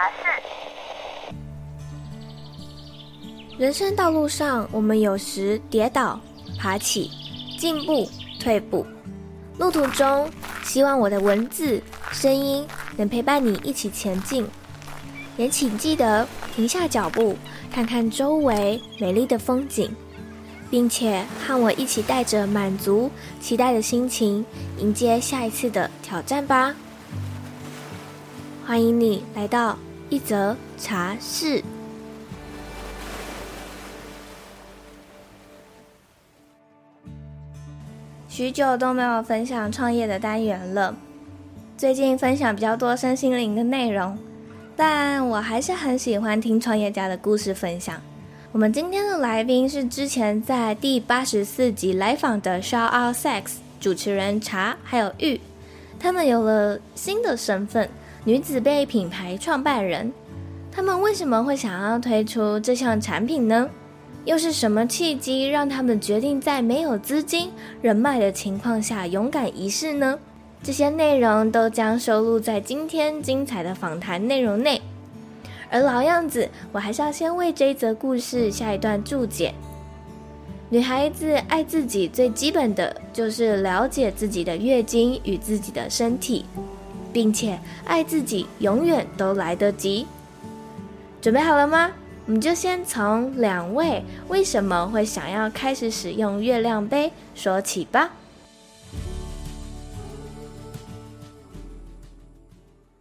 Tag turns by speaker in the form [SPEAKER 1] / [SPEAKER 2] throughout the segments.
[SPEAKER 1] 茶室。
[SPEAKER 2] 人生道路上，我们有时跌倒、爬起、进步、退步。路途中，希望我的文字、声音能陪伴你一起前进。也请记得停下脚步，看看周围美丽的风景。并且和我一起带着满足、期待的心情，迎接下一次的挑战吧。欢迎你来到一则茶室。许久都没有分享创业的单元了，最近分享比较多身心灵的内容，但我还是很喜欢听创业家的故事分享。我们今天的来宾是之前在第八十四集来访的 Shout Out Sex 主持人茶还有玉，他们有了新的身份——女子被品牌创办人。他们为什么会想要推出这项产品呢？又是什么契机让他们决定在没有资金、人脉的情况下勇敢一试呢？这些内容都将收录在今天精彩的访谈内容内。而老样子，我还是要先为这一则故事下一段注解。女孩子爱自己最基本的就是了解自己的月经与自己的身体，并且爱自己永远都来得及。准备好了吗？我们就先从两位为什么会想要开始使用月亮杯说起吧。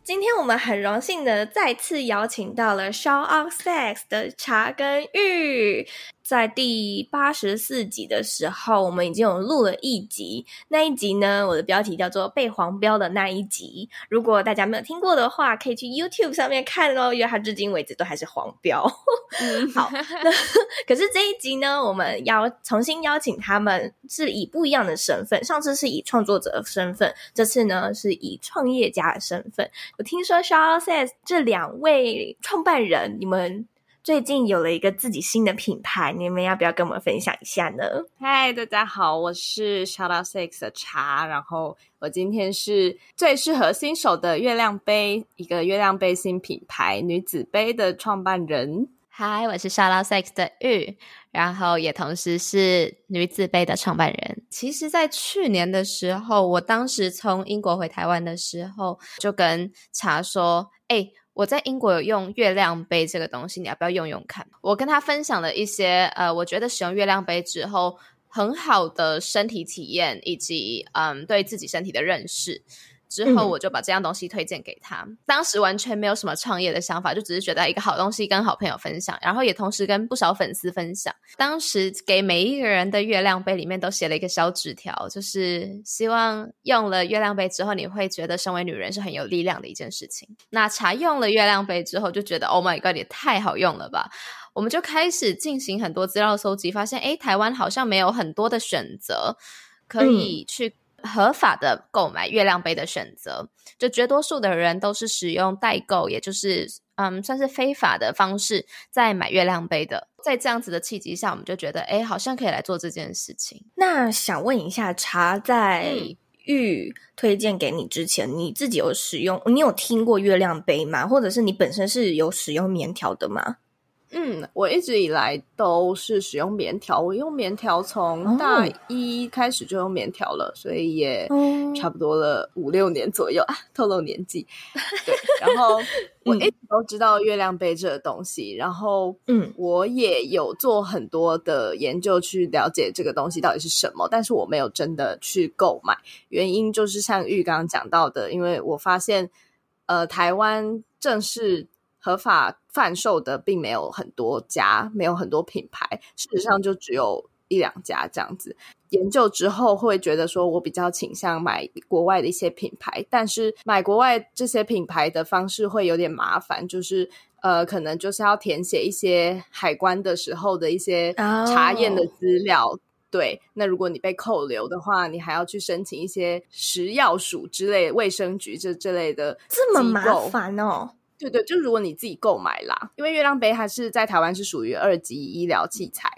[SPEAKER 2] 今天我们很荣幸的再次邀请到了 Show Out Sex 的茶跟玉。在第八十四集的时候，我们已经有录了一集。那一集呢，我的标题叫做“被黄标的那一集”。如果大家没有听过的话，可以去 YouTube 上面看哦，因为它至今为止都还是黄标。嗯，好。那可是这一集呢，我们要重新邀请他们，是以不一样的身份。上次是以创作者的身份，这次呢是以创业家的身份。我听说 Out Sex 这两位创办人，你们。最近有了一个自己新的品牌，你们要不要跟我们分享一下呢？
[SPEAKER 3] 嗨，大家好，我是 Shout Out Sex 的茶，然后我今天是最适合新手的月亮杯，一个月亮杯新品牌女子杯的创办人。
[SPEAKER 4] 嗨，我是 Shout Out Sex 的玉，然后也同时是女子杯的创办人。其实，在去年的时候，我当时从英国回台湾的时候，就跟茶说：“哎。”我在英国有用月亮杯这个东西，你要不要用用看？我跟他分享了一些，呃，我觉得使用月亮杯之后很好的身体体验，以及嗯对自己身体的认识。之后我就把这样东西推荐给他。嗯。当时完全没有什么创业的想法，就只是觉得一个好东西跟好朋友分享，然后也同时跟不少粉丝分享。当时给每一个人的月亮杯里面都写了一个小纸条，就是希望用了月亮杯之后，你会觉得身为女人是很有力量的一件事情。那茶用了月亮杯之后，就觉得 Oh my God，也太好用了吧！我们就开始进行很多资料搜集，发现诶，台湾好像没有很多的选择可以去。嗯合法的购买月亮杯的选择，就绝多数的人都是使用代购，也就是嗯，算是非法的方式在买月亮杯的。在这样子的契机下，我们就觉得，哎，好像可以来做这件事情。
[SPEAKER 2] 那想问一下，茶在玉推荐给你之前，你自己有使用？你有听过月亮杯吗？或者是你本身是有使用棉条的吗？
[SPEAKER 3] 嗯，我一直以来都是使用棉条。我用棉条从大一开始就用棉条了，所以也差不多了五六年左右啊，透露年纪。对，然后我一直都知道月亮杯这个东西，然后嗯，我也有做很多的研究去了解这个东西到底是什么，但是我没有真的去购买。原因就是像玉刚刚讲到的，因为我发现呃，台湾正式合法。贩售的并没有很多家，没有很多品牌，事实上就只有一两家这样子。研究之后会觉得说，我比较倾向买国外的一些品牌，但是买国外这些品牌的方式会有点麻烦，就是呃，可能就是要填写一些海关的时候的一些查验的资料。Oh. 对，那如果你被扣留的话，你还要去申请一些食药署之类、卫生局这这类的，
[SPEAKER 2] 这么麻烦哦。
[SPEAKER 3] 对对，就如果你自己购买啦，因为月亮杯它是在台湾是属于二级医疗器材，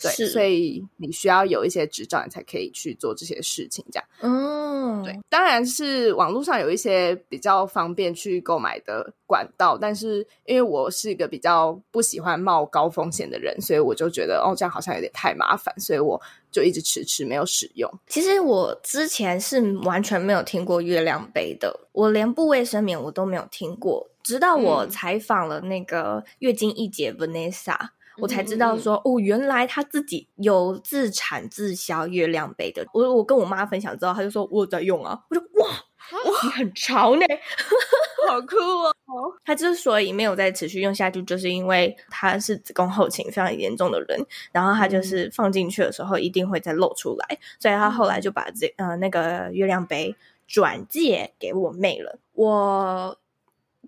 [SPEAKER 3] 对，所以你需要有一些执照，你才可以去做这些事情，这样。
[SPEAKER 2] 嗯，
[SPEAKER 3] 对，当然是网络上有一些比较方便去购买的管道，但是因为我是一个比较不喜欢冒高风险的人，所以我就觉得哦，这样好像有点太麻烦，所以我就一直迟迟没有使用。
[SPEAKER 2] 其实我之前是完全没有听过月亮杯的，我连布卫生棉我都没有听过，直到我采访了那个月经一姐 Vanessa。我才知道说哦，原来他自己有自产自销月亮杯的。我我跟我妈分享之后，他就说我有在用啊。我说哇哇，你很潮呢，
[SPEAKER 3] 好酷哦。
[SPEAKER 2] 他之所以没有再持续用下去，就是因为他是子宫后倾非常严重的人，然后他就是放进去的时候一定会再露出来，所以他后来就把这呃那个月亮杯转借给我妹了。我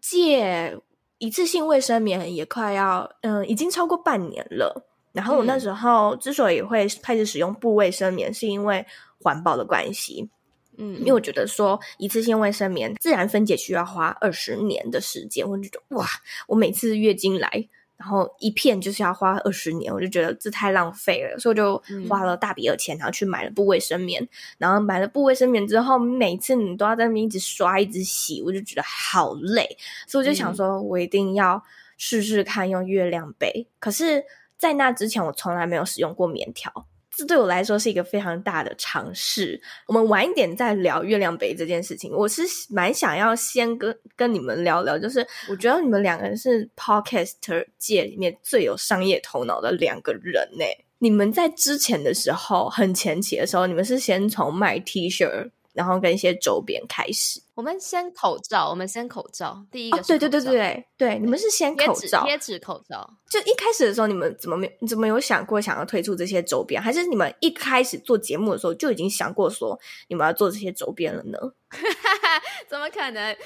[SPEAKER 2] 借。一次性卫生棉也快要，嗯、呃，已经超过半年了。然后我那时候之所以会开始使用布卫生棉，是因为环保的关系。嗯，因为我觉得说一次性卫生棉自然分解需要花二十年的时间，我就觉得哇，我每次月经来。然后一片就是要花二十年，我就觉得这太浪费了，所以我就花了大笔的钱，然后去买了部卫生棉。然后买了部卫生棉之后，每次你都要在那边一直刷、一直洗，我就觉得好累，所以我就想说，我一定要试试看用月亮杯。可是，在那之前，我从来没有使用过棉条。这对我来说是一个非常大的尝试。我们晚一点再聊月亮杯这件事情。我是蛮想要先跟跟你们聊聊，就是我觉得你们两个人是 Podcaster 界里面最有商业头脑的两个人呢。你们在之前的时候，很前期的时候，你们是先从卖 T 恤。然后跟一些周边开始，
[SPEAKER 4] 我们先口罩，我们先口罩，第一个、哦、
[SPEAKER 2] 对对对对对对，你们是先口罩，
[SPEAKER 4] 贴纸口罩。
[SPEAKER 2] 就一开始的时候，你们怎么没怎么有想过想要推出这些周边？还是你们一开始做节目的时候就已经想过说你们要做这些周边了呢？
[SPEAKER 4] 怎么可能？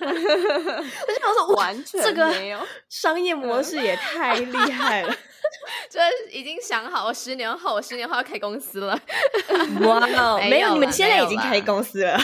[SPEAKER 2] 我就想说，
[SPEAKER 3] 完全没有，
[SPEAKER 2] 这个商业模式也太厉害了。
[SPEAKER 4] 就是已经想好，我十年后，我十年后要开公司了。
[SPEAKER 2] 哇、wow，没有，你们现在已经开公司了。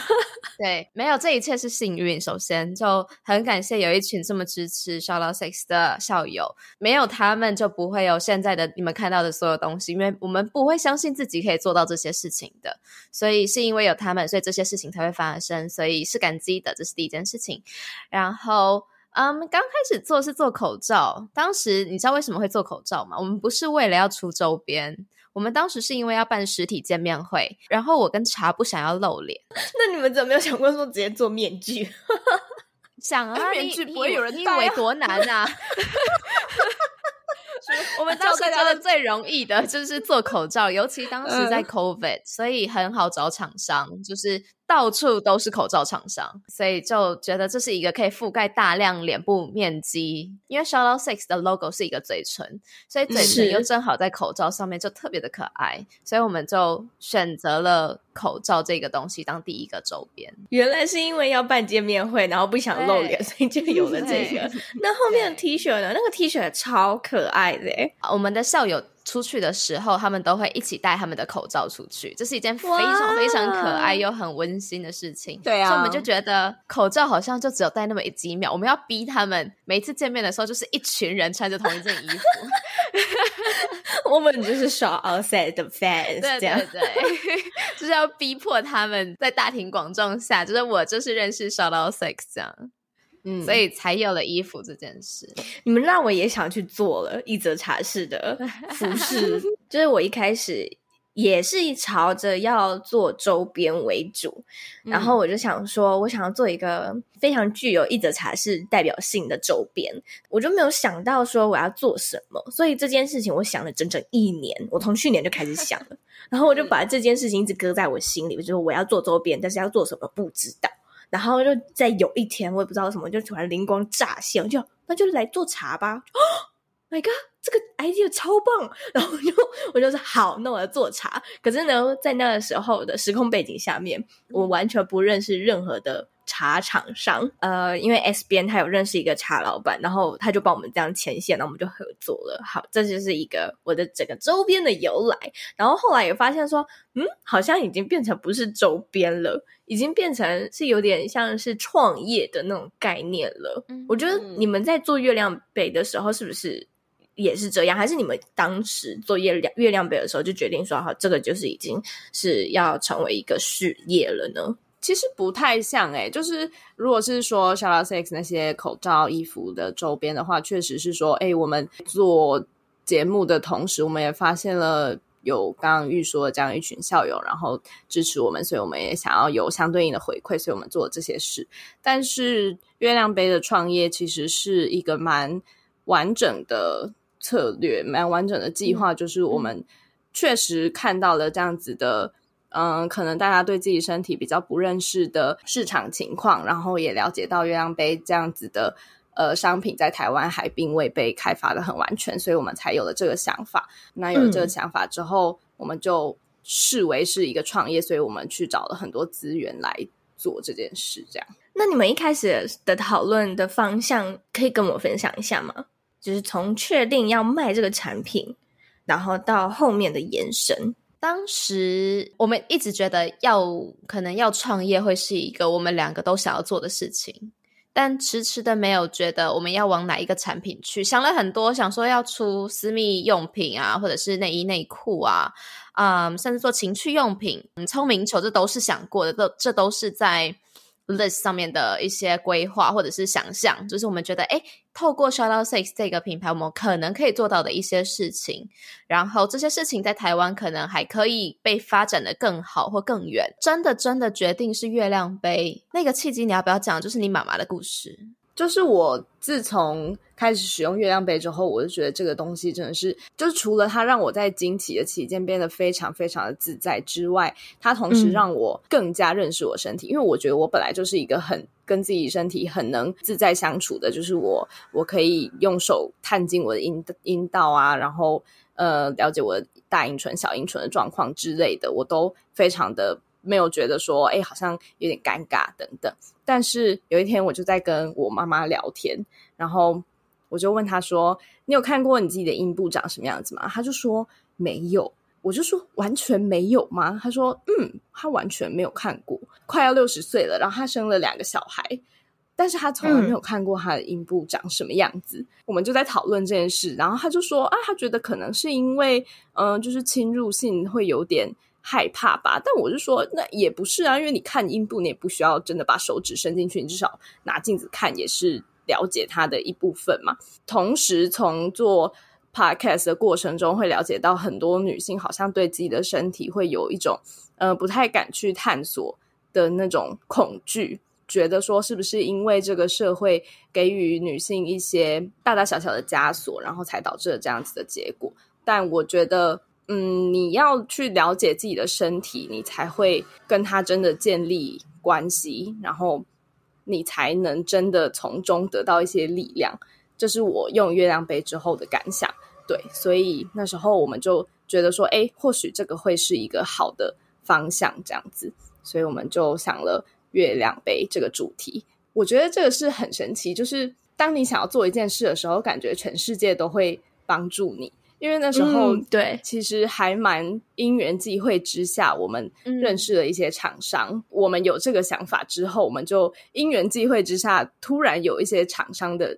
[SPEAKER 4] 对，没有，这一切是幸运。首先，就很感谢有一群这么支持 Shoutout Sex 的校友，没有他们就不会有现在的你们看到的所有东西，因为我们不会相信自己可以做到这些事情的。所以是因为有他们，所以这些事情才会发生，所以是感激的，这是第一件事情。然后。嗯、um，刚开始做是做口罩，当时你知道为什么会做口罩吗？我们不是为了要出周边，我们当时是因为要办实体见面会，然后我跟茶不想要露脸。
[SPEAKER 2] 那你们怎么没有想过说直接做面具？
[SPEAKER 4] 想啊，
[SPEAKER 3] 面具不会有人戴、啊、
[SPEAKER 4] 你以为多难啊？我们当时觉得最容易的就是做口罩，尤其当时在 COVID，、嗯、所以很好找厂商，就是。到处都是口罩厂商，所以就觉得这是一个可以覆盖大量脸部面积。因为 Shoutout Six 的 logo 是一个嘴唇，所以嘴唇又正好在口罩上面，就特别的可爱。所以我们就选择了口罩这个东西当第一个周边。
[SPEAKER 2] 原来是因为要办见面会，然后不想露脸，所以就有了这个。那后面的 T 恤呢？那个 T 恤超可爱的，
[SPEAKER 4] 我们的校友。出去的时候，他们都会一起戴他们的口罩出去，这是一件非常非常可爱又很温馨的事情。
[SPEAKER 3] 对啊，
[SPEAKER 4] 所以我们就觉得口罩好像就只有戴那么一几秒，我们要逼他们每一次见面的时候就是一群人穿着同一件衣服。
[SPEAKER 2] 我们就是 Shoutout Sex 的 fans，
[SPEAKER 4] 对对对，就是要逼迫他们在大庭广众下，就是我就是认识 Shoutout Sex 这样。嗯，所以才有了衣服这件事。
[SPEAKER 2] 你们让我也想去做了一则茶室的服饰，就是我一开始也是朝着要做周边为主，嗯，然后我就想说，我想要做一个非常具有一则茶室代表性的周边，我就没有想到说我要做什么，所以这件事情我想了整整一年，我从去年就开始想了，然后我就把这件事情一直搁在我心里，就是我要做周边，但是要做什么不知道。然后就在有一天，我也不知道什么，就突然灵光乍现，我就那就来做茶吧。哦，My God，这个 idea 超棒！然后我就我就说好，那我要做茶。可是呢，在那个时候的时空背景下面，我完全不认识任何的。茶厂商，呃，因为 S 边他有认识一个茶老板，然后他就帮我们这样牵线，然后我们就合作了。好，这就是一个我的整个周边的由来。然后后来也发现说，嗯，好像已经变成不是周边了，已经变成是有点像是创业的那种概念了。嗯，我觉得你们在做月亮杯的时候，是不是也是这样？还是你们当时做月亮月亮杯的时候就决定说，好，这个就是已经是要成为一个事业了呢？
[SPEAKER 3] 其实不太像诶、欸，就是如果是说 SHOUTOUT6 那些口罩、衣服的周边的话，确实是说，哎，我们做节目的同时，我们也发现了有刚刚玉说的这样一群校友，然后支持我们，所以我们也想要有相对应的回馈，所以我们做了这些事。但是月亮杯的创业其实是一个蛮完整的策略，蛮完整的计划，就是我们确实看到了这样子的。嗯，可能大家对自己身体比较不认识的市场情况，然后也了解到月亮杯这样子的呃商品在台湾还并未被开发的很完全，所以我们才有了这个想法。那有了这个想法之后，嗯、我们就视为是一个创业，所以我们去找了很多资源来做这件事。这样，
[SPEAKER 2] 那你们一开始的讨论的方向可以跟我分享一下吗？就是从确定要卖这个产品，然后到后面的延伸。
[SPEAKER 4] 当时我们一直觉得要可能要创业会是一个我们两个都想要做的事情，但迟迟的没有觉得我们要往哪一个产品去。想了很多，想说要出私密用品啊，或者是内衣内裤啊，嗯，甚至做情趣用品，嗯，聪明球，这都是想过的，这这都是在。List 上面的一些规划或者是想象，就是我们觉得，哎，透过 Shallow Six 这个品牌，我们可能可以做到的一些事情，然后这些事情在台湾可能还可以被发展的更好或更远。真的，真的决定是月亮杯那个契机，你要不要讲？就是你妈妈的故事。
[SPEAKER 3] 就是我自从开始使用月亮杯之后，我就觉得这个东西真的是，就是除了它让我在经期的期间变得非常非常的自在之外，它同时让我更加认识我身体。嗯、因为我觉得我本来就是一个很跟自己身体很能自在相处的，就是我我可以用手探进我的阴阴道啊，然后呃了解我的大阴唇、小阴唇的状况之类的，我都非常的。没有觉得说，哎，好像有点尴尬等等。但是有一天，我就在跟我妈妈聊天，然后我就问她说：“你有看过你自己的阴部长什么样子吗？”她就说：“没有。”我就说：“完全没有吗？”她说：“嗯，她完全没有看过。快要六十岁了，然后她生了两个小孩，但是她从来没有看过她的阴部长什么样子。嗯”我们就在讨论这件事，然后她就说：“啊，她觉得可能是因为，嗯、呃，就是侵入性会有点。”害怕吧，但我就说那也不是啊，因为你看阴部，你也不需要真的把手指伸进去，你至少拿镜子看也是了解它的一部分嘛。同时，从做 podcast 的过程中，会了解到很多女性好像对自己的身体会有一种呃不太敢去探索的那种恐惧，觉得说是不是因为这个社会给予女性一些大大小小的枷锁，然后才导致了这样子的结果。但我觉得。嗯，你要去了解自己的身体，你才会跟他真的建立关系，然后你才能真的从中得到一些力量。这是我用月亮杯之后的感想。对，所以那时候我们就觉得说，哎，或许这个会是一个好的方向，这样子，所以我们就想了月亮杯这个主题。我觉得这个是很神奇，就是当你想要做一件事的时候，感觉全世界都会帮助你。因为那时候，
[SPEAKER 2] 嗯、对，
[SPEAKER 3] 其实还蛮因缘际会之下，我们认识了一些厂商。嗯、我们有这个想法之后，我们就因缘际会之下，突然有一些厂商的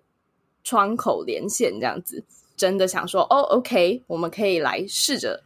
[SPEAKER 3] 窗口连线，这样子，真的想说，哦，OK，我们可以来试着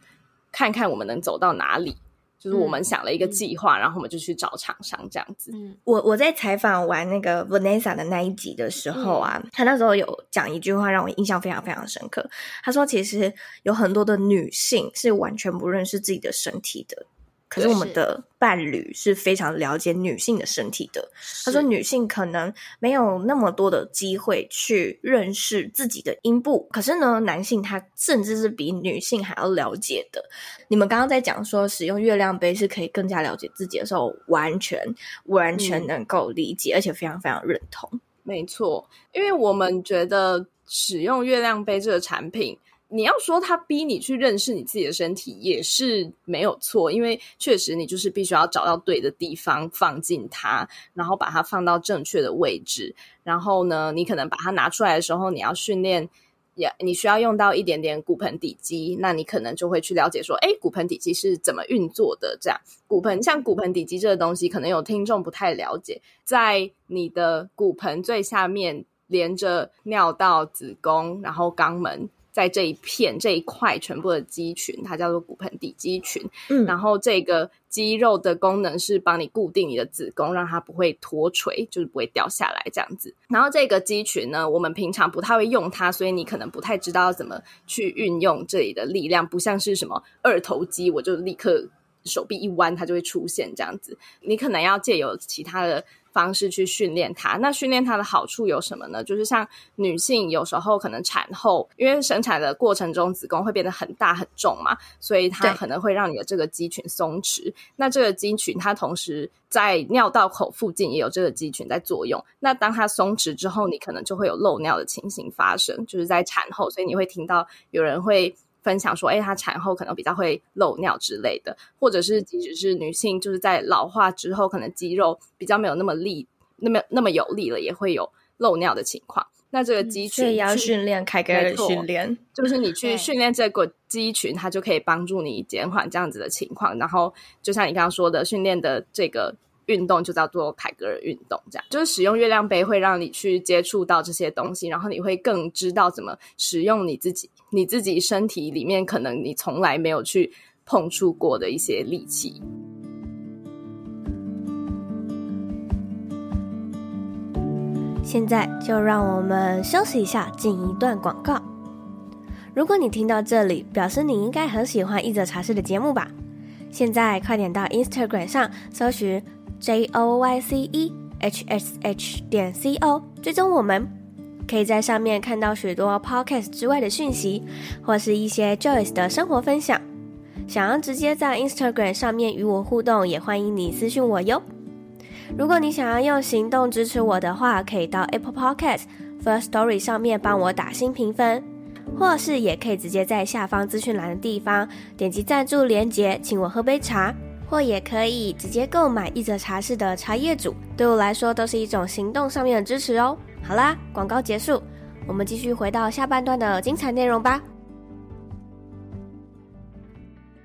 [SPEAKER 3] 看看我们能走到哪里。就是我们想了一个计划，嗯、然后我们就去找厂商这样子。
[SPEAKER 2] 嗯，我我在采访完那个 Vanessa 的那一集的时候啊，嗯、他那时候有讲一句话让我印象非常非常深刻。他说，其实有很多的女性是完全不认识自己的身体的。可是我们的伴侣是非常了解女性的身体的。他说，女性可能没有那么多的机会去认识自己的阴部，可是呢，男性他甚至是比女性还要了解的。你们刚刚在讲说使用月亮杯是可以更加了解自己的时候，完全完全能够理解，嗯、而且非常非常认同。
[SPEAKER 3] 没错，因为我们觉得使用月亮杯这个产品。你要说他逼你去认识你自己的身体也是没有错，因为确实你就是必须要找到对的地方放进它，然后把它放到正确的位置。然后呢，你可能把它拿出来的时候，你要训练，也你需要用到一点点骨盆底肌，那你可能就会去了解说，哎，骨盆底肌是怎么运作的？这样，骨盆像骨盆底肌这个东西，可能有听众不太了解，在你的骨盆最下面连着尿道、子宫，然后肛门。在这一片这一块全部的肌群，它叫做骨盆底肌群。
[SPEAKER 2] 嗯，
[SPEAKER 3] 然后这个肌肉的功能是帮你固定你的子宫，让它不会脱垂，就是不会掉下来这样子。然后这个肌群呢，我们平常不太会用它，所以你可能不太知道怎么去运用这里的力量，不像是什么二头肌，我就立刻手臂一弯，它就会出现这样子。你可能要借由其他的。方式去训练它，那训练它的好处有什么呢？就是像女性有时候可能产后，因为生产的过程中子宫会变得很大很重嘛，所以它可能会让你的这个肌群松弛。那这个肌群它同时在尿道口附近也有这个肌群在作用。那当它松弛之后，你可能就会有漏尿的情形发生，就是在产后，所以你会听到有人会。分享说，哎，她产后可能比较会漏尿之类的，或者是即使是女性，就是在老化之后，可能肌肉比较没有那么力，那么那么有力了，也会有漏尿的情况。那这个肌群，
[SPEAKER 2] 所以要训练，凯格尔训练，
[SPEAKER 3] 就是你去训练这个肌群，它就可以帮助你减缓这样子的情况。然后，就像你刚刚说的，训练的这个。运动就叫做凯格尔运动，这样就是使用月亮杯会让你去接触到这些东西，然后你会更知道怎么使用你自己，你自己身体里面可能你从来没有去碰触过的一些力气。
[SPEAKER 2] 现在就让我们休息一下，进一段广告。如果你听到这里，表示你应该很喜欢一则茶室的节目吧？现在快点到 Instagram 上搜寻。J O Y C E H S H 点 C O，追踪我们，可以在上面看到许多 Podcast 之外的讯息，或是一些 Joyce 的生活分享。想要直接在 Instagram 上面与我互动，也欢迎你私讯我哟。如果你想要用行动支持我的话，可以到 Apple Podcast First Story 上面帮我打新评分，或是也可以直接在下方资讯栏的地方点击赞助连结，请我喝杯茶。或也可以直接购买一则茶室的茶叶组，对我来说都是一种行动上面的支持哦。好啦，广告结束，我们继续回到下半段的精彩内容吧。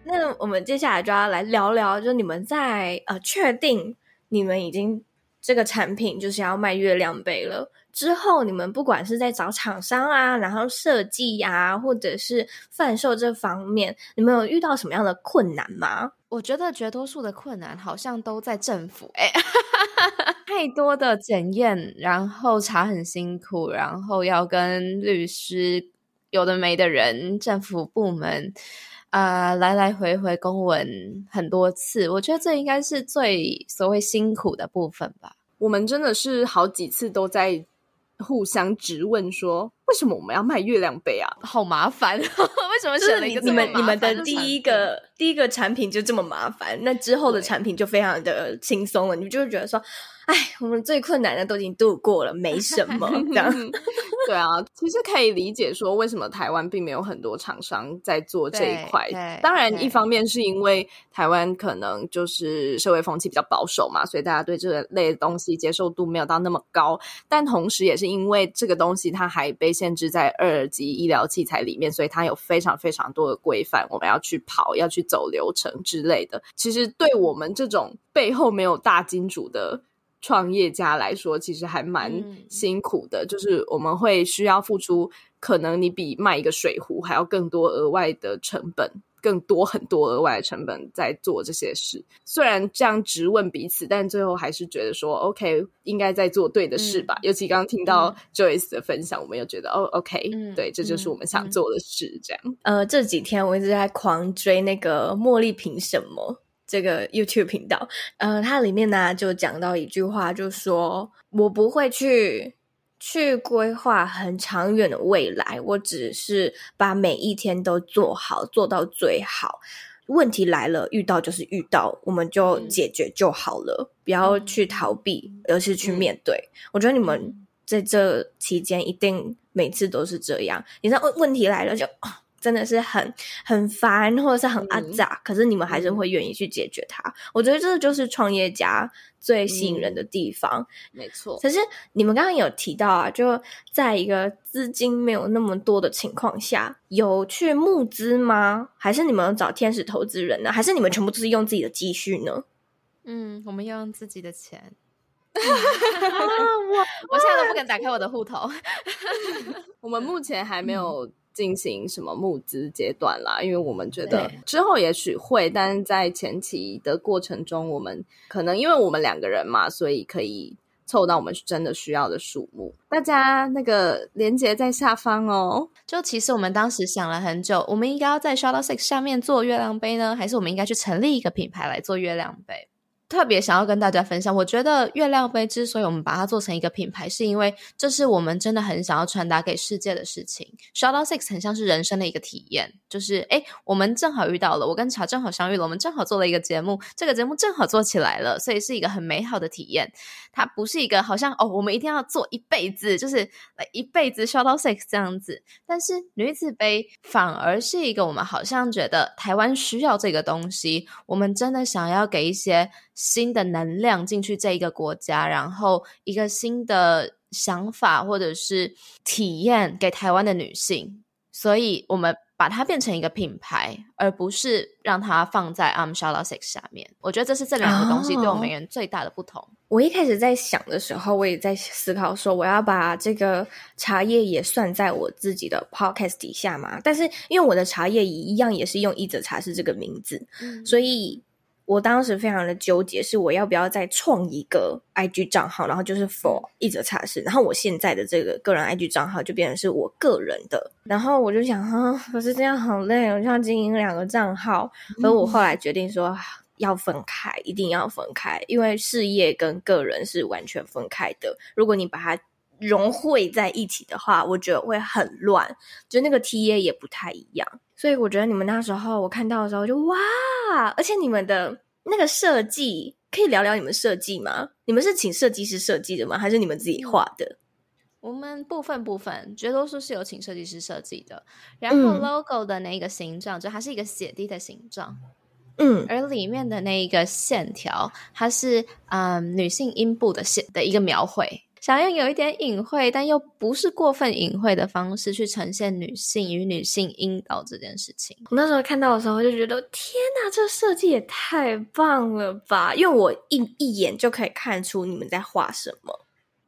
[SPEAKER 2] 那我们接下来就要来聊聊，就你们在呃确定你们已经这个产品就是要卖月亮杯了之后，你们不管是在找厂商啊，然后设计啊，或者是贩售这方面，你们有遇到什么样的困难吗？
[SPEAKER 4] 我觉得绝多数的困难好像都在政府，哎，太多的检验，然后查很辛苦，然后要跟律师有的没的人，政府部门啊、呃，来来回回公文很多次，我觉得这应该是最所谓辛苦的部分吧。
[SPEAKER 3] 我们真的是好几次都在。互相质问说：“为什么我们要卖月亮杯啊？
[SPEAKER 4] 好麻烦！为什么选了一个这么麻烦的产品？
[SPEAKER 2] 你们你们的第一个第一个产品就这么麻烦，那之后的产品就非常的轻松了。你们就会觉得说。”哎，我们最困难的都已经度过了，没什么这样。
[SPEAKER 3] 对啊，其实可以理解说，为什么台湾并没有很多厂商在做这一块。当然，一方面是因为台湾可能就是社会风气比较保守嘛，所以大家对这类的东西接受度没有到那么高。但同时，也是因为这个东西它还被限制在二级医疗器材里面，所以它有非常非常多的规范，我们要去跑，要去走流程之类的。其实，对我们这种背后没有大金主的。创业家来说，其实还蛮辛苦的，嗯，就是我们会需要付出，可能你比卖一个水壶还要更多额外的成本，更多很多额外的成本在做这些事。虽然这样质问彼此，但最后还是觉得说，OK，应该在做对的事吧。嗯，尤其刚刚听到 Joyce 的分享，嗯，我们又觉得，哦，OK，嗯，对，这就是我们想做的事。这样，
[SPEAKER 2] 呃，这几天我一直在狂追那个茉莉凭什么。这个 YouTube 频道，呃，它里面呢就讲到一句话，就说我不会去去规划很长远的未来，我只是把每一天都做好，做到最好。问题来了，遇到就是遇到，我们就解决就好了，嗯、不要去逃避，而是去面对。嗯、我觉得你们在这期间一定每次都是这样。你知道问问题来了就。真的是很很烦，或者是很阿杂、嗯，可是你们还是会愿意去解决它、嗯。我觉得这就是创业家最吸引人的地方。
[SPEAKER 3] 嗯、没错。
[SPEAKER 2] 可是你们刚刚有提到啊，就在一个资金没有那么多的情况下，有去募资吗？还是你们找天使投资人呢？还是你们全部都是用自己的积蓄呢？
[SPEAKER 4] 嗯，我们要用自己的钱。我 我现在都不敢打开我的户头。
[SPEAKER 3] 我们目前还没有。进行什么募资阶段啦，因为我们觉得之后也许会，但是在前期的过程中，我们可能因为我们两个人嘛，所以可以凑到我们真的需要的数目。大家那个连接在下方哦。
[SPEAKER 4] 就其实我们当时想了很久，我们应该要在 Shadow Six 下面做月亮杯呢，还是我们应该去成立一个品牌来做月亮杯？特别想要跟大家分享，我觉得月亮杯之所以我们把它做成一个品牌，是因为这是我们真的很想要传达给世界的事情。Shout Out Six 很像是人生的一个体验，就是诶，我们正好遇到了，我跟茶正好相遇了，我们正好做了一个节目，这个节目正好做起来了，所以是一个很美好的体验。它不是一个好像哦，我们一定要做一辈子，就是一辈子 Shout Out Six 这样子。但是女子杯反而是一个我们好像觉得台湾需要这个东西，我们真的想要给一些。新的能量进去这一个国家，然后一个新的想法或者是体验给台湾的女性，所以我们把它变成一个品牌，而不是让它放在 I'm Out Six 下面。我觉得这是这两个东西对我们人最大的不同。Oh,
[SPEAKER 2] 我一开始在想的时候，我也在思考说，我要把这个茶叶也算在我自己的 podcast 底下嘛？但是因为我的茶叶一样也是用一则茶室这个名字，嗯、所以。我当时非常的纠结，是我要不要再创一个 IG 账号，然后就是 for 一则茶室，然后我现在的这个个人 IG 账号就变成是我个人的，然后我就想，哈，可是这样好累，我就要经营两个账号，而我后来决定说要分开，一定要分开，因为事业跟个人是完全分开的，如果你把它融汇在一起的话，我觉得会很乱，就那个 TA 也不太一样。所以我觉得你们那时候我看到的时候就哇，而且你们的那个设计可以聊聊你们设计吗？你们是请设计师设计的吗？还是你们自己画的？
[SPEAKER 4] 我们部分部分，绝多数是有请设计师设计的。然后 logo 的那个形状，嗯、就它是一个血滴的形状，嗯，而里面的那一个线条，它是嗯女性阴部的线的一个描绘。想用有一点隐晦，但又不是过分隐晦的方式去呈现女性与女性阴道这件事情。
[SPEAKER 2] 我那时候看到的时候，就觉得天哪，这设计也太棒了吧！因为我一一眼就可以看出你们在画什么。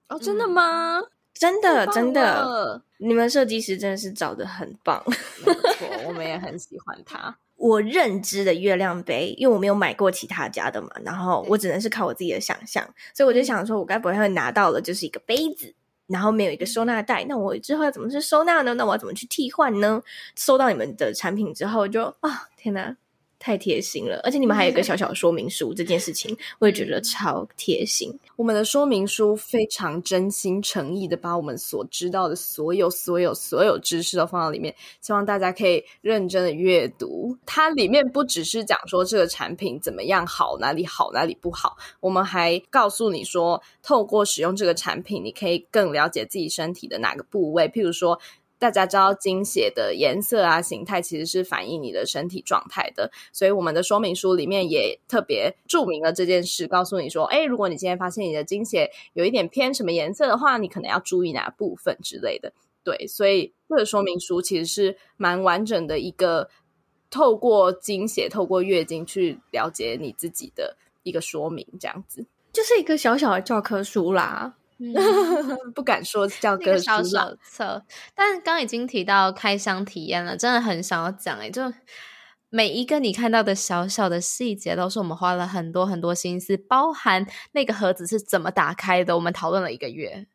[SPEAKER 3] 哦，真的吗？嗯、
[SPEAKER 2] 真的，真的，你们设计师真的是找的很棒。
[SPEAKER 3] 没错，我们也很喜欢他。
[SPEAKER 2] 我认知的月亮杯，因为我没有买过其他家的嘛，然后我只能是靠我自己的想象，所以我就想说，我该不会会拿到了就是一个杯子，然后没有一个收纳袋，那我之后要怎么去收纳呢？那我要怎么去替换呢？收到你们的产品之后就，啊，天哪！太贴心了，而且你们还有一个小小说明书，这件事情我也觉得超贴心。
[SPEAKER 3] 我们的说明书非常真心诚意的把我们所知道的所有、所有、所有知识都放到里面，希望大家可以认真的阅读。它里面不只是讲说这个产品怎么样好，哪里好，哪里不好，我们还告诉你说，透过使用这个产品，你可以更了解自己身体的哪个部位，譬如说。大家知道经血的颜色啊、形态，其实是反映你的身体状态的。所以我们的说明书里面也特别注明了这件事，告诉你说：诶，如果你今天发现你的经血有一点偏什么颜色的话，你可能要注意哪部分之类的。对，所以这个说明书其实是蛮完整的一个，透过经血、透过月经去了解你自己的一个说明，这样子
[SPEAKER 2] 就是一个小小的教科书啦。
[SPEAKER 4] 嗯，
[SPEAKER 3] 不敢说叫个
[SPEAKER 4] 小手册，但刚刚已经提到开箱体验了，真的很想要讲欸，就每一个你看到的小小的细节，都是我们花了很多很多心思，包含那个盒子是怎么打开的，我们讨论了一个月，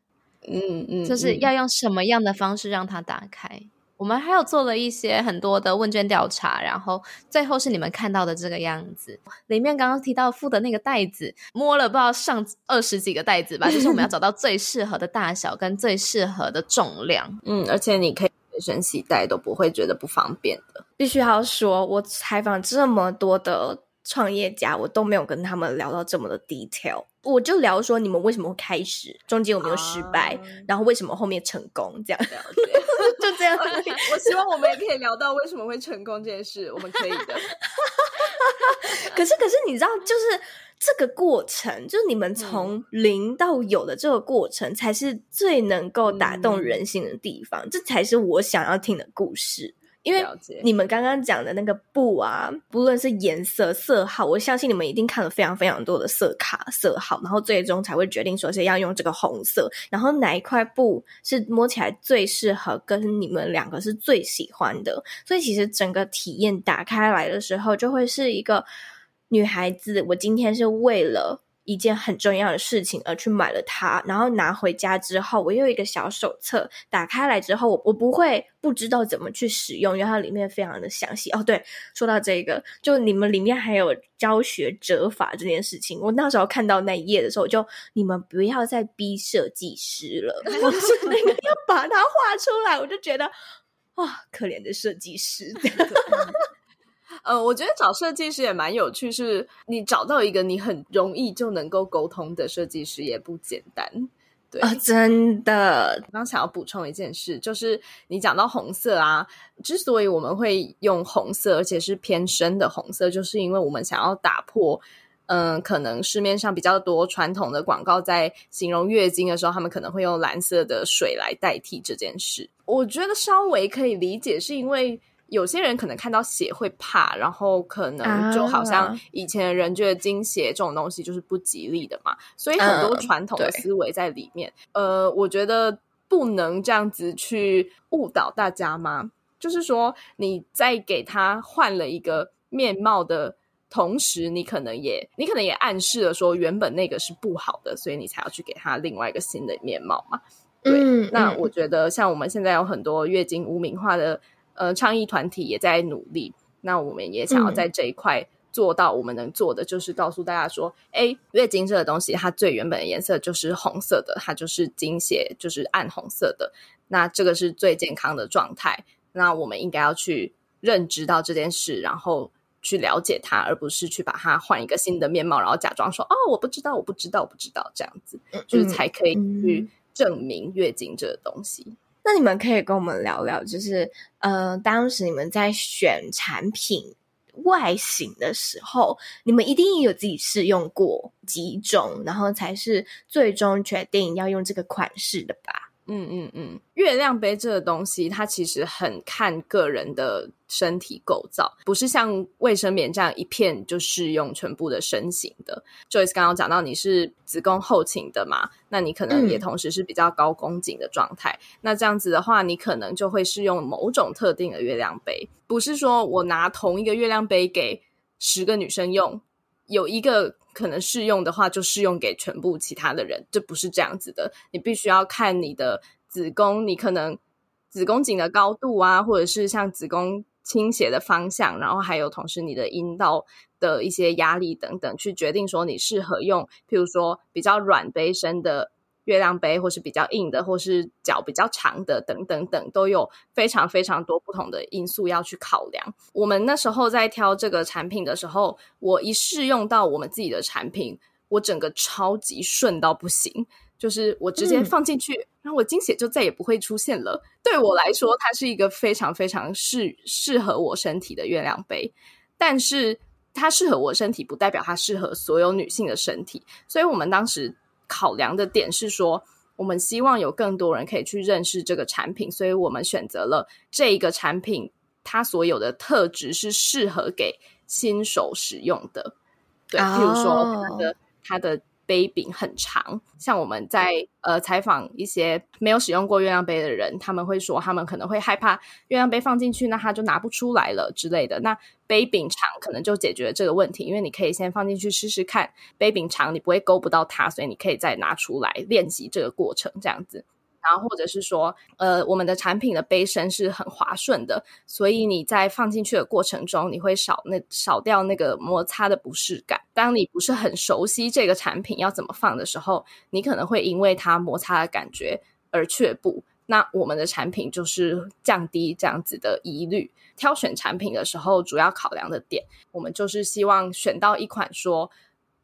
[SPEAKER 3] 嗯嗯，
[SPEAKER 4] 就是要用什么样的方式让它打开。我们还有做了一些很多的问卷调查，然后最后是你们看到的这个样子。里面刚刚提到附的那个袋子，摸了不知道上二十几个袋子吧，就是我们要 找到最适合的大小跟最适合的重量。
[SPEAKER 3] 嗯，而且你可以随身携带，都不会觉得不方便的。
[SPEAKER 2] 必须要说，我采访这么多的创业家，我都没有跟他们聊到这么的 detail。我就聊说你们为什么会开始，中间有没有失败，啊、然后为什么后面成功，这样了解，就这样。
[SPEAKER 3] 我希望我们也可以聊到为什么会成功这件事，我们可以的。
[SPEAKER 2] 可是，可是你知道，就是这个过程，就是你们从零到有的这个过程，才是最能够打动人心的地方，嗯、这才是我想要听的故事。因为你们刚刚讲的那个布啊，不论是颜色、色号，我相信你们一定看了非常非常多的色卡、色号，然后最终才会决定说是要用这个红色。然后哪一块布是摸起来最适合，跟你们两个是最喜欢的。所以其实整个体验打开来的时候，就会是一个女孩子，我今天是为了。一件很重要的事情而去买了它，然后拿回家之后，我有一个小手册，打开来之后，我我不会不知道怎么去使用，因为它里面非常的详细。哦，对，说到这个，就你们里面还有教学折法这件事情，我那时候看到那一页的时候，就你们不要再逼设计师了，我是那个要把它画出来，我就觉得啊、可怜的设计师。
[SPEAKER 3] 呃，我觉得找设计师也蛮有趣，是你找到一个你很容易就能够沟通的设计师也不简单。对
[SPEAKER 2] 啊，真的。
[SPEAKER 3] 刚想要补充一件事，就是你讲到红色啊，之所以我们会用红色，而且是偏深的红色，就是因为我们想要打破，嗯、呃，可能市面上比较多传统的广告在形容月经的时候，他们可能会用蓝色的水来代替这件事。我觉得稍微可以理解，是因为。有些人可能看到血会怕，然后可能就好像以前的人觉得经血这种东西就是不吉利的嘛，所以很多传统的思维在里面。呃，我觉得不能这样子去误导大家吗？就是说你在给他换了一个面貌的同时，你可能也你可能也暗示了说原本那个是不好的，所以你才要去给他另外一个新的面貌嘛。对，嗯，那我觉得像我们现在有很多月经污名化的。呃，倡议团体也在努力，那我们也想要在这一块做到我们能做的，嗯、就是告诉大家说，哎，月经这个东西，它最原本的颜色就是红色的，它就是经血，就是暗红色的，那这个是最健康的状态，那我们应该要去认知到这件事，然后去了解它，而不是去把它换一个新的面貌，然后假装说，哦，我不知道，我不知道，我不知道，这样子，就是才可以去证明月经这个东西。
[SPEAKER 2] 那你们可以跟我们聊聊，就是呃，当时你们在选产品外形的时候，你们一定有自己试用过几种，然后才是最终决定要用这个款式的吧？
[SPEAKER 3] 嗯嗯嗯，月亮杯这个东西，它其实很看个人的身体构造，不是像卫生棉这样一片就适用全部的身形的。Joyce 刚刚讲到你是子宫后倾的嘛，那你可能也同时是比较高宫颈的状态。嗯、那这样子的话，你可能就会适用某种特定的月亮杯，不是说我拿同一个月亮杯给十个女生用，有一个。可能适用的话，就适用给全部其他的人，这不是这样子的。你必须要看你的子宫，你可能子宫颈的高度啊，或者是像子宫倾斜的方向，然后还有同时你的阴道的一些压力等等，去决定说你适合用，譬如说比较软杯身的。月亮杯，或是比较硬的，或是脚比较长的，等等等，都有非常非常多不同的因素要去考量。我们那时候在挑这个产品的时候，我一试用到我们自己的产品，我整个超级顺到不行，就是我直接放进去，嗯、然后我经血就再也不会出现了。对我来说，它是一个非常非常适适合我身体的月亮杯，但是它适合我身体，不代表它适合所有女性的身体，所以我们当时。考量的点是说，我们希望有更多人可以去认识这个产品，所以我们选择了这一个产品，它所有的特质是适合给新手使用的。对，譬如说它的它的。杯柄很长，像我们在呃采访一些没有使用过月亮杯的人，他们会说他们可能会害怕月亮杯放进去，那他就拿不出来了之类的。那杯柄长可能就解决了这个问题，因为你可以先放进去试试看，杯柄长你不会勾不到它，所以你可以再拿出来练习这个过程，这样子。然后或者是说，呃，我们的产品的杯身是很滑顺的，所以你在放进去的过程中，你会少那少掉那个摩擦的不适感。当你不是很熟悉这个产品要怎么放的时候，你可能会因为它摩擦的感觉而却步。那我们的产品就是降低这样子的疑虑。挑选产品的时候，主要考量的点，我们就是希望选到一款说。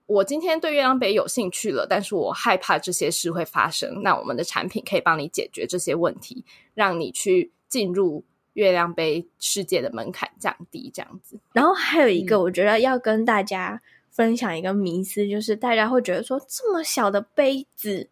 [SPEAKER 3] 我今天对月亮杯有兴趣了，但是我害怕这些事会发生。那我们的产品可以帮你解决这些问题，让你去进入月亮杯世界的门槛降低，这样子。
[SPEAKER 2] 然后还有一个，我觉得要跟大家分享一个迷思，嗯、就是大家会觉得说，这么小的杯子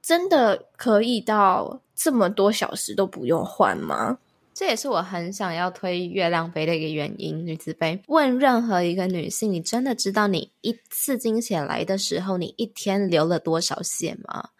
[SPEAKER 2] 真的可以到这么多小时都不用换吗？
[SPEAKER 4] 这也是我很想要推月亮杯的一个原因。女子杯，问任何一个女性，你真的知道你一次经血来的时候，你一天流了多少血吗？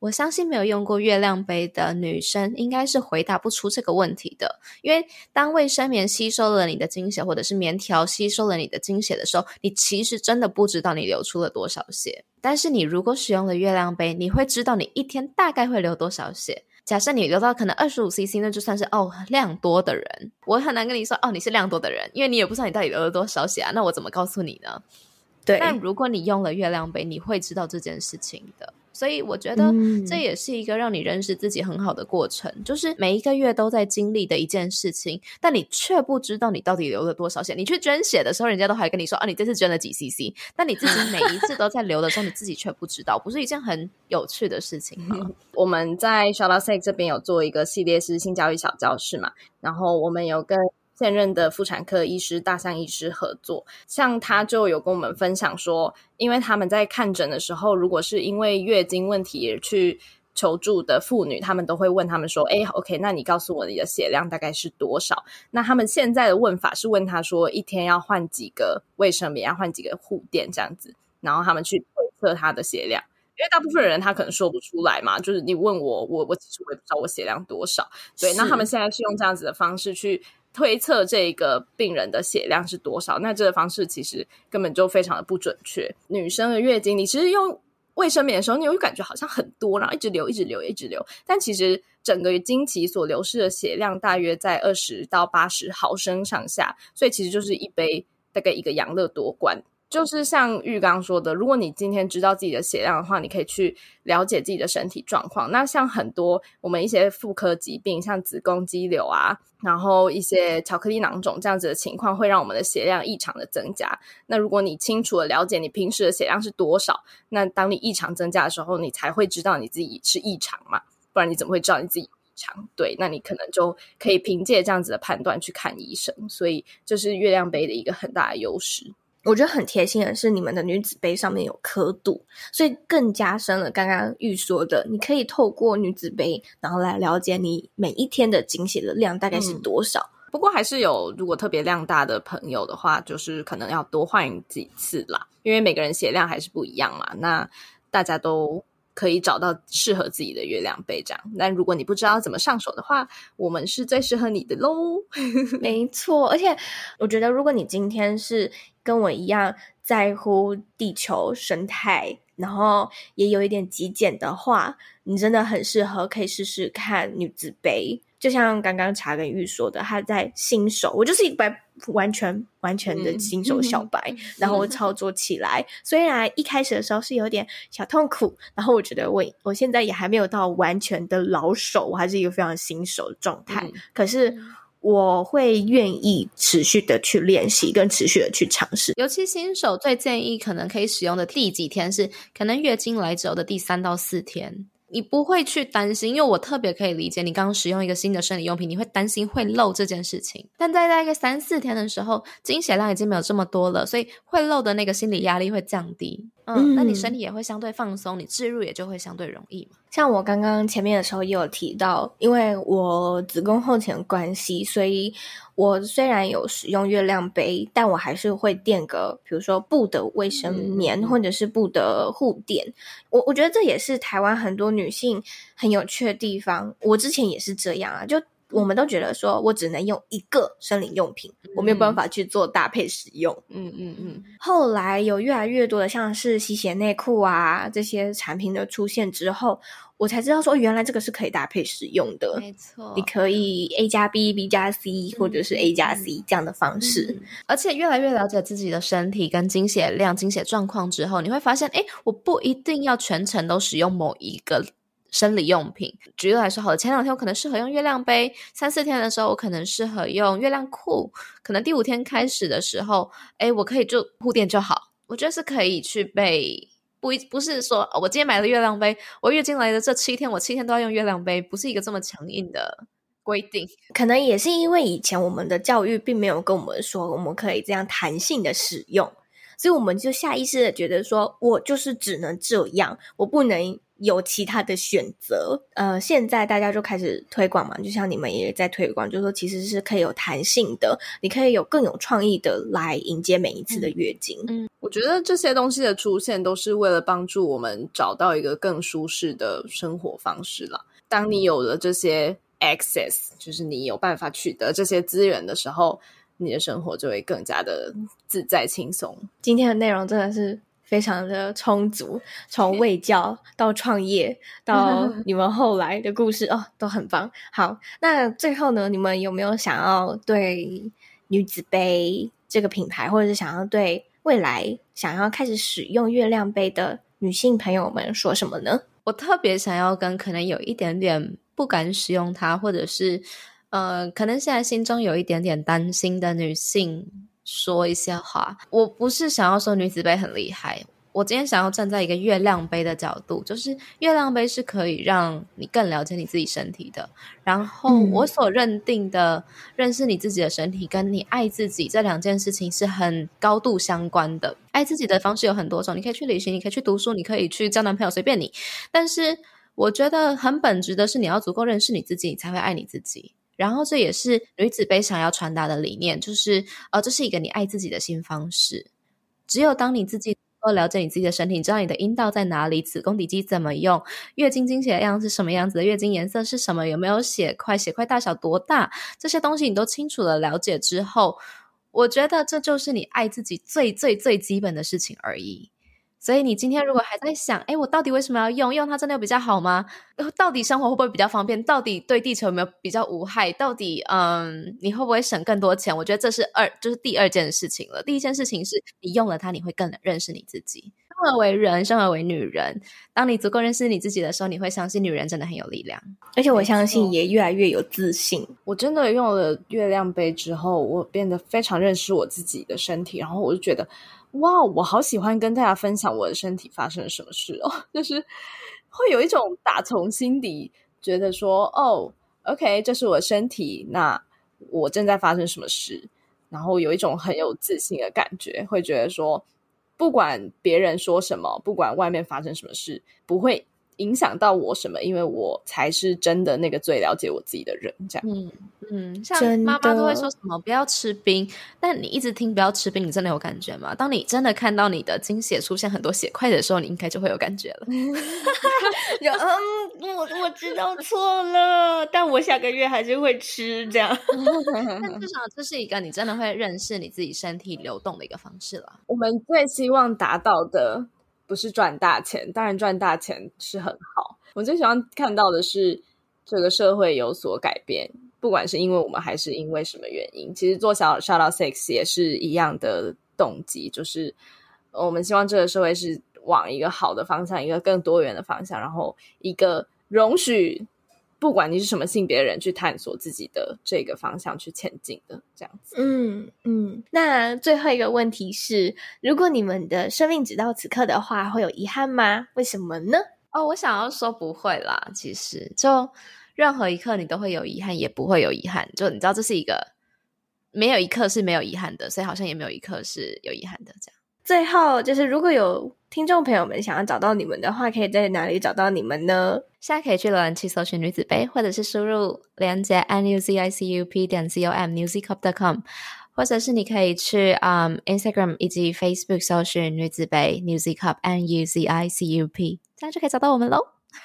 [SPEAKER 4] 我相信没有用过月亮杯的女生，应该是回答不出这个问题的。因为当卫生棉吸收了你的经血，或者是棉条吸收了你的经血的时候，你其实真的不知道你流出了多少血。但是你如果使用了月亮杯，你会知道你一天大概会流多少血。假设你流到可能二十五 CC，那就算是哦量多的人。我很难跟你说哦你是量多的人，因为你也不知道你到底流了多少血啊。那我怎么告诉你呢？对。但如果你用了月亮杯，你会知道这件事情的。所以我觉得这也是一个让你认识自己很好的过程，嗯、就是每一个月都在经历的一件事情，但你却不知道你到底流了多少血。你去捐血的时候，人家都还跟你说啊，你这次捐了几 CC，但你自己每一次都在流的时候，你自己却不知道，不是一件很有趣的事情吗？
[SPEAKER 3] 我们在 Shout Out Sex 这边有做一个系列是性教育小教室嘛，然后我们有跟。现任的妇产科医师大象医师合作，像他就有跟我们分享说，因为他们在看诊的时候，如果是因为月经问题而去求助的妇女，他们都会问他们说：“哎，OK，那你告诉我你的血量大概是多少？”那他们现在的问法是问他说：“一天要换几个卫生棉，要换几个护垫这样子？”然后他们去推测他的血量，因为大部分人他可能说不出来嘛，就是你问我，我我其实我也不知道我血量多少。对，那他们现在是用这样子的方式去。推测这个病人的血量是多少？那这个方式其实根本就非常的不准确。女生的月经，你其实用卫生棉的时候，你会感觉好像很多，然后一直流，一直流，一直流。但其实整个经期所流失的血量大约在二十到八十毫升上下，所以其实就是一杯大概一个养乐多罐。就是像玉刚说的，如果你今天知道自己的血量的话，你可以去了解自己的身体状况。那像很多我们一些妇科疾病，像子宫肌瘤啊，然后一些巧克力囊肿这样子的情况，会让我们的血量异常的增加。那如果你清楚的了解你平时的血量是多少，那当你异常增加的时候，你才会知道你自己是异常嘛，不然你怎么会知道你自己异常？对，那你可能就可以凭借这样子的判断去看医生。所以这是月亮杯的一个很大的优势。
[SPEAKER 2] 我觉得很贴心的是，你们的女子杯上面有刻度，所以更加深了刚刚玉说的，你可以透过女子杯，然后来了解你每一天的精血的量大概是多少。
[SPEAKER 3] 嗯，不过还是有，如果特别量大的朋友的话，就是可能要多换几次啦，因为每个人血量还是不一样嘛。那大家都。可以找到适合自己的月亮杯，这样。那如果你不知道怎么上手的话，我们是最适合你的喽。
[SPEAKER 2] 没错，而且我觉得，如果你今天是跟我一样在乎地球生态，然后也有一点极简的话，你真的很适合可以试试看女子杯。就像刚刚查跟玉说的，他在新手，我就是一个完全完全的新手小白，嗯、然后我操作起来，虽然一开始的时候是有点小痛苦，然后我觉得我我现在也还没有到完全的老手，我还是一个非常新手的状态，嗯、可是我会愿意持续的去练习，跟持续的去尝试。
[SPEAKER 4] 尤其新手最建议可能可以使用的第几天是，可能月经来之后的第三到四天。你不会去担心，因为我特别可以理解你刚刚使用一个新的生理用品，你会担心会漏这件事情。但在大概三四天的时候，经血量已经没有这么多了，所以会漏的那个心理压力会降低。嗯，那你身体也会相对放松，你置入也就会相对容易嘛。
[SPEAKER 2] 像我刚刚前面的时候也有提到，因为我子宫后倾的关系，所以我虽然有使用月亮杯，但我还是会垫个，比如说布的卫生棉，嗯、或者是布的护垫。我我觉得这也是台湾很多女性很有趣的地方。我之前也是这样啊，就。我们都觉得说，我只能用一个生理用品，嗯、我没有办法去做搭配使用。
[SPEAKER 4] 嗯嗯嗯。
[SPEAKER 2] 后来有越来越多的像是吸血内裤啊这些产品的出现之后，我才知道说，原来这个是可以搭配使用的。
[SPEAKER 4] 没错，
[SPEAKER 2] 你可以 A 加 B，B 加 C，或者是 A 加 C 这样的方式。
[SPEAKER 4] 嗯、而且越来越了解自己的身体跟经血量、经血状况之后，你会发现，哎，我不一定要全程都使用某一个。生理用品，举例来说，好了，前两天我可能适合用月亮杯，三四天的时候我可能适合用月亮裤，可能第五天开始的时候，诶，我可以就护垫就好。我觉得是可以去备，不一不是说我今天买了月亮杯，我月经来的这七天，我七天都要用月亮杯，不是一个这么强硬的规定。
[SPEAKER 2] 可能也是因为以前我们的教育并没有跟我们说，我们可以这样弹性的使用，所以我们就下意识的觉得说，我就是只能这样，我不能。有其他的选择。呃，现在大家就开始推广嘛，就像你们也在推广，就是说其实是可以有弹性的，你可以有更有创意的来迎接每一次的月经。
[SPEAKER 3] 嗯，我觉得这些东西的出现都是为了帮助我们找到一个更舒适的生活方式啦。当你有了这些 access，就是你有办法取得这些资源的时候，你的生活就会更加的自在轻松。
[SPEAKER 2] 今天的内容真的是非常的充足，从卫教到创业到 你们后来的故事哦，都很棒。好，那最后呢，你们有没有想要对女子杯这个品牌，或者是想要对未来想要开始使用月亮杯的女性朋友们说什么呢？
[SPEAKER 4] 我特别想要跟可能有一点点不敢使用它，或者是。呃，可能现在心中有一点点担心的女性说一些话。我不是想要说女子杯很厉害，我今天想要站在一个月亮杯的角度，就是月亮杯是可以让你更了解你自己身体的。然后我所认定的认识你自己的身体，跟你爱自己这两件事情是很高度相关的。爱自己的方式有很多种，你可以去旅行，你可以去读书，你可以去交男朋友，随便你。但是我觉得很本质的是，你要足够认识你自己，你才会爱你自己。然后这也是女子杯想要传达的理念，就是呃，这是一个你爱自己的新方式。只有当你自己都了解你自己的身体，知道你的阴道在哪里，子宫底肌怎么用，月经经血的样是什么样子的，月经颜色是什么，有没有血块，血块大小多大，这些东西你都清楚的了解之后，我觉得这就是你爱自己最最最基本的事情而已。所以你今天如果还在想，哎，我到底为什么要用？用它真的有比较好吗？到底生活会不会比较方便？到底对地球有没有比较无害？到底，嗯，你会不会省更多钱？我觉得这是二，就是第二件事情了。第一件事情是你用了它，你会更认识你自己。生而为人，生而为女人，当你足够认识你自己的时候，你会相信女人真的很有力量。
[SPEAKER 2] 而且我相信也越来越有自信。
[SPEAKER 3] 我真的用了月亮杯之后，我变得非常认识我自己的身体，然后我就觉得。哇，我好喜欢跟大家分享我的身体发生了什么事哦，就是会有一种打从心底觉得说，哦，OK，这是我的身体，那我正在发生什么事，然后有一种很有自信的感觉，会觉得说，不管别人说什么，不管外面发生什么事，不会。影响到我什么？因为我才是真的那个最了解我自己的人，这样。
[SPEAKER 4] 嗯嗯，像妈妈都会说什么不要吃冰，但你一直听不要吃冰，你真的有感觉吗？当你真的看到你的经血出现很多血块的时候，你应该就会有感觉了。
[SPEAKER 2] 就嗯，我我知道错了，但我下个月还是会吃这样。
[SPEAKER 4] 但至少这是一个你真的会认识你自己身体流动的一个方式了。
[SPEAKER 3] 我们最希望达到的。不是赚大钱，当然赚大钱是很好。我最喜欢看到的是这个社会有所改变，不管是因为我们还是因为什么原因。其实做小 Shout Out Sex 也是一样的动机，就是我们希望这个社会是往一个好的方向，一个更多元的方向，然后一个容许。不管你是什么性别人，去探索自己的这个方向去前进的这样子。
[SPEAKER 2] 嗯嗯。那最后一个问题是：如果你们的生命只到此刻的话，会有遗憾吗？为什么呢？
[SPEAKER 4] 哦，我想要说不会啦。其实，就任何一刻你都会有遗憾，也不会有遗憾。就你知道，这是一个没有一刻是没有遗憾的，所以好像也没有一刻是有遗憾的这样。
[SPEAKER 2] 最后就是，如果有听众朋友们想要找到你们的话，可以在哪里找到你们呢？
[SPEAKER 4] 现在可以去浏览器搜寻女子杯，或者是输入链接 n u z i c u p 点 c o m newzicup.com，或者是你可以去嗯、um, Instagram 以及 Facebook 搜寻女子杯 newzicup n u z i c u p，这样就可以找到我们喽。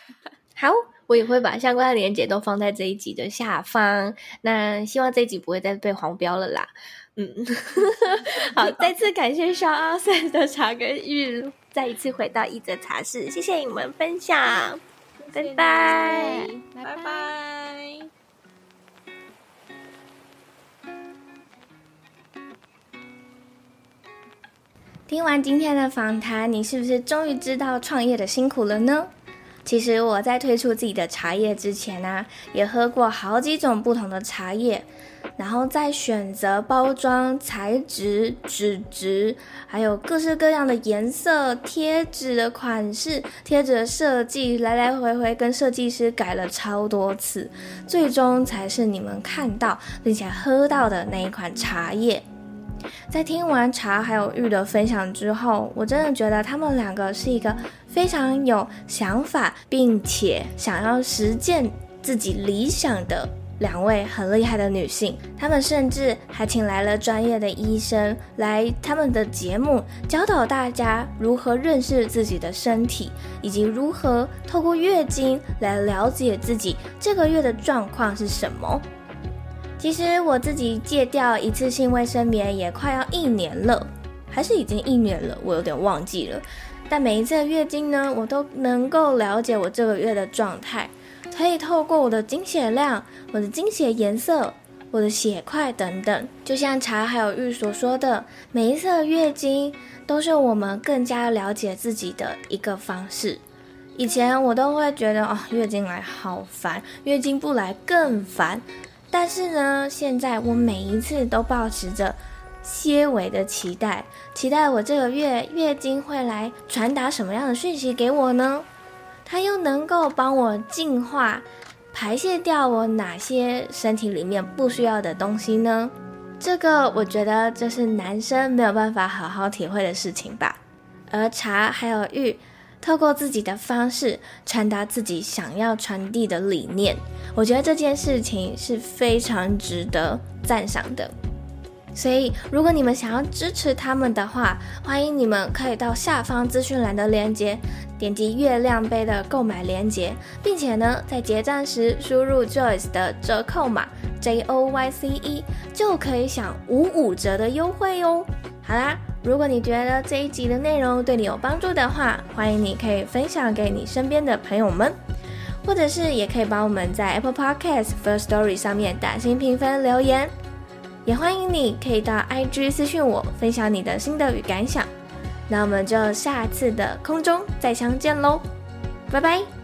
[SPEAKER 2] 好，我也会把相关的链接都放在这一集的下方。那希望这一集不会再被黄标了啦。嗯，好，再次感谢 Shout Out Sex 的茶跟玉，再一次回到一则茶室，谢谢你们分享。拜拜，拜拜。听完今天的访谈，你是不是终于知道创业的辛苦了呢？其实我在推出自己的茶叶之前呢、啊，也喝过好几种不同的茶叶。然后再选择包装材质、纸质，还有各式各样的颜色、贴纸的款式、贴纸的设计，来来回回跟设计师改了超多次，最终才是你们看到并且喝到的那一款茶叶。在听完茶还有玉的分享之后，我真的觉得他们两个是一个非常有想法，并且想要实践自己理想的。两位很厉害的女性，她们甚至还请来了专业的医生来他们的节目，教导大家如何认识自己的身体，以及如何透过月经来了解自己这个月的状况是什么。其实我自己戒掉一次性卫生棉也快要一年了，还是已经一年了，我有点忘记了。但每一次的月经呢，我都能够了解我这个月的状态。可以透过我的经血量、我的经血颜色、我的血块等等，就像茶还有玉所说的，每一次的月经都是我们更加了解自己的一个方式。以前我都会觉得哦，月经来好烦，月经不来更烦。但是呢，现在我每一次都保持着些微的期待，期待我这个月月经会来传达什么样的讯息给我呢？它又能够帮我净化、排泄掉我哪些身体里面不需要的东西呢？这个我觉得这是男生没有办法好好体会的事情吧。而茶还有玉，透过自己的方式传达自己想要传递的理念，我觉得这件事情是非常值得赞赏的。所以，如果你们想要支持他们的话，欢迎你们可以到下方资讯栏的链接，点击月亮杯的购买链接，并且呢，在结账时输入 Joyce 的折扣码 J O Y C E，就可以享五五折的优惠哟。好啦，如果你觉得这一集的内容对你有帮助的话，欢迎你可以分享给你身边的朋友们，或者是也可以帮我们在 Apple Podcast First Story 上面打星评分留言。也欢迎你可以到 IG 私讯我，分享你的心得与感想。那我们就下次的空中再相见喽，拜拜。